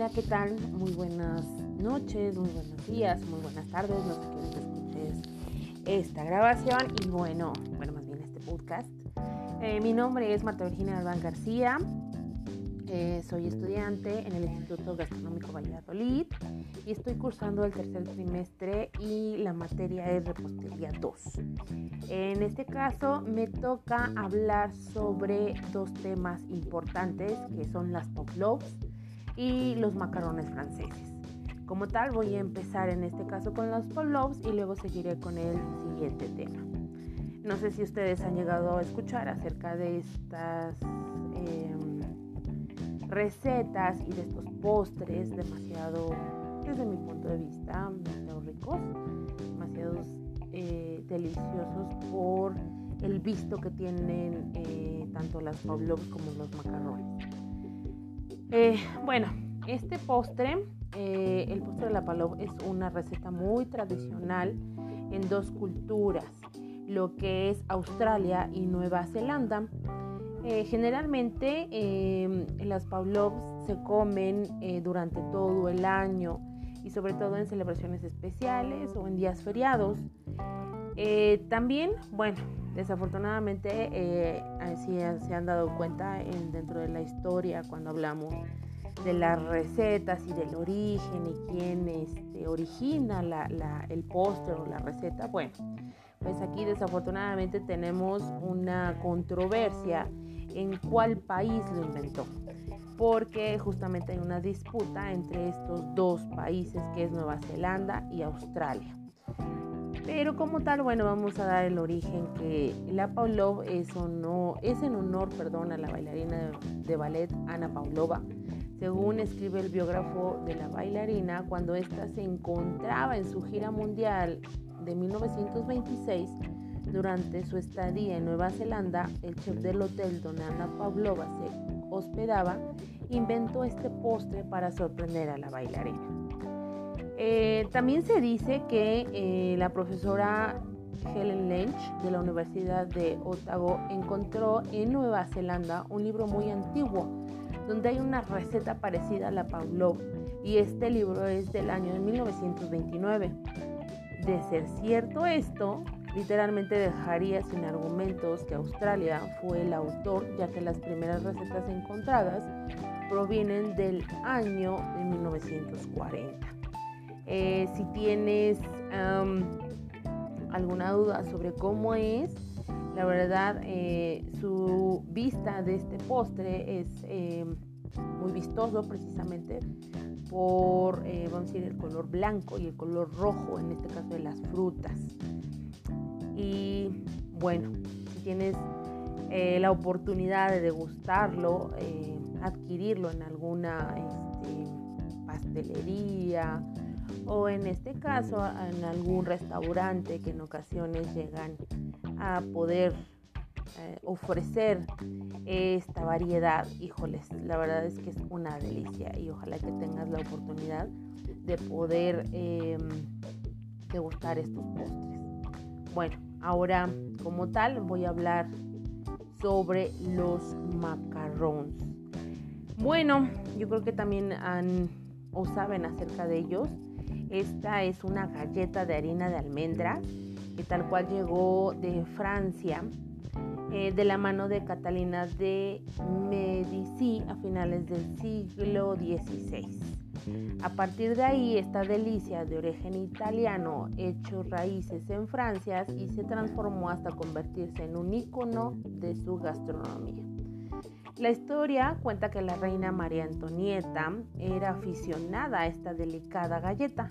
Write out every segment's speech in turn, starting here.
Hola, ¿qué tal? Muy buenas noches, muy buenos días, muy buenas tardes, no sé quién escuches esta grabación y bueno, bueno, más bien este podcast. Eh, mi nombre es Marta Virginia Albán García, eh, soy estudiante en el Instituto Gastronómico Valladolid y estoy cursando el tercer trimestre y la materia es repostería 2. En este caso me toca hablar sobre dos temas importantes que son las pavlovs y los macarrones franceses. Como tal, voy a empezar en este caso con los pavlovs y luego seguiré con el siguiente tema. No sé si ustedes han llegado a escuchar acerca de estas em, recetas y de estos postres demasiado, desde mi punto de vista, demasiado ricos, demasiado eh, deliciosos por el visto que tienen eh, tanto las pavlovs como los macarrones. Eh, bueno, este postre, eh, el postre de la pavlov es una receta muy tradicional en dos culturas, lo que es Australia y Nueva Zelanda. Eh, generalmente las pavlovs se comen durante todo el año y sobre todo en celebraciones especiales o en días feriados. también, bueno, Desafortunadamente, eh, así se han dado cuenta dentro de la historia cuando hablamos de las recetas y del origen y quién este, origina el postre o la receta. Bueno, pues aquí desafortunadamente tenemos una controversia en cuál país lo inventó, porque justamente hay una disputa entre estos dos países que es Nueva Zelanda y Australia. Pero como tal, bueno, vamos a dar el origen que la Pavlov es, en honor perdón, a la bailarina de, ballet Ana Pavlova. Según escribe el biógrafo de la bailarina, cuando ésta se encontraba en su gira mundial de 1926, durante su estadía en Nueva Zelanda, el chef del hotel donde Ana Pavlova se hospedaba inventó este postre para sorprender a la bailarina. Eh, también se dice que eh, la profesora Helen Lynch de la Universidad de Otago encontró en Nueva Zelanda un libro muy antiguo donde hay una receta parecida a la Pavlov y este libro es del año de 1929. De ser cierto esto, literalmente dejaría sin argumentos que Australia fue el autor ya que las primeras recetas encontradas provienen del año de 1940. Eh, si tienes alguna duda sobre cómo es, la verdad, eh, su vista de este postre es eh, muy vistoso precisamente por, vamos a decir, el color blanco y el color rojo, en este caso de las frutas. Y bueno, si tienes la oportunidad de degustarlo, adquirirlo en alguna este, pastelería, o en este caso en algún restaurante que en ocasiones llegan a poder eh, ofrecer esta variedad, híjoles, la verdad es que es una delicia y ojalá que tengas la oportunidad de poder em, degustar estos postres. Bueno, ahora como tal voy a hablar sobre los macarrones. Bueno, yo creo que también han o saben acerca de ellos. Esta es una galleta de harina de almendra que tal cual llegó de Francia eh, de la mano de Catalina de Medici a finales del siglo XVI. A partir de ahí, esta delicia de origen italiano hecho raíces en Francia y se transformó hasta convertirse en un icono de su gastronomía. La historia cuenta que la reina María Antonieta era aficionada a esta delicada galleta.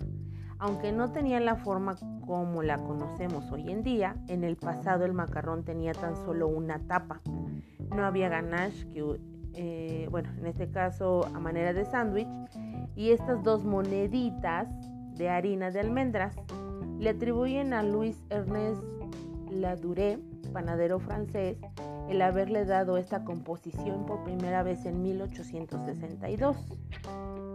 Aunque no tenía la forma como la conocemos hoy en día, en el pasado el macarrón tenía tan solo una tapa. No había ganache, eh, bueno, en este caso a manera de sándwich, y estas dos moneditas de harina de almendras le atribuyen a Luis Ernest Laduré, panadero francés, el haberle dado esta composición por primera vez en 1862.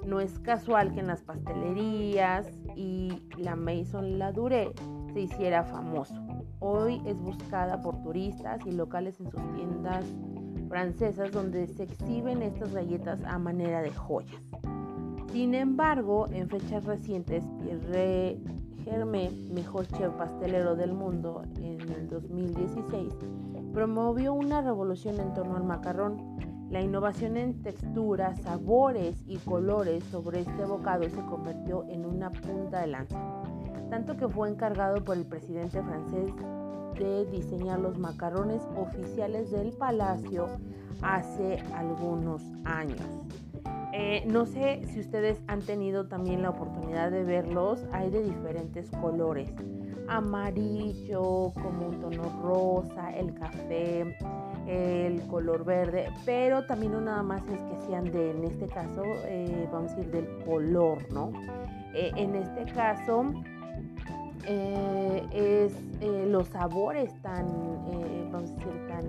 No es casual que en las pastelerías y la Maison Laduré se hiciera famoso. Hoy es buscada por turistas y locales en sus tiendas francesas donde se exhiben estas galletas a manera de joyas. Sin embargo, en fechas recientes, Pierre Germé, mejor chef pastelero del mundo en el 2016, promovió una revolución en torno al macarrón. La innovación en texturas, sabores y colores sobre este bocado se convirtió en una punta de lanza, tanto que fue encargado por el presidente francés de diseñar los macarrones oficiales del palacio hace algunos años. Eh, no sé si ustedes han tenido también la oportunidad de verlos, hay de diferentes colores, amarillo, como un tono rosa, el café, el color verde, pero también no nada más es que sean de, en este caso, eh, vamos a decir, del color, ¿no? Eh, en este caso, es los sabores tan, vamos a decir, tan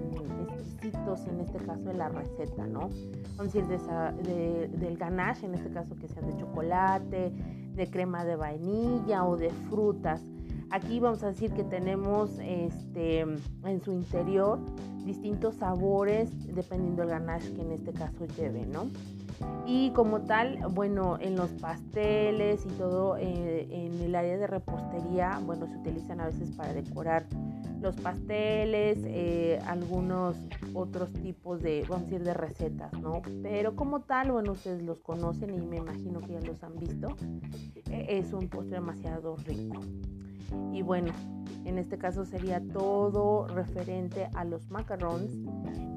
en este caso de la receta, ¿no? Vamos a decir de, del ganache, en este caso que sea de chocolate, de crema de vainilla o de frutas. Aquí vamos a decir que tenemos este, en su interior distintos sabores dependiendo del ganache que en este caso lleve, ¿no? Y como tal, bueno, en los pasteles y todo, eh, en el área de repostería, bueno, se utilizan a veces para decorar los pasteles, eh, algunos otros tipos de, vamos a decir, de recetas, ¿no? Pero como tal, bueno, ustedes los conocen y me imagino que ya los han visto. Eh, es un postre demasiado rico. Y bueno, en este caso sería todo referente a los macarons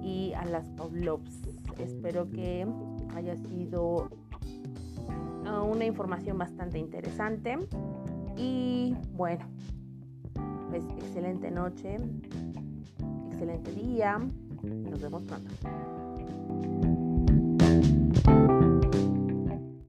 y a las pavlovs. Espero que haya sido ah, una información bastante interesante. Y bueno, pues excelente noche, excelente día. Nos vemos pronto.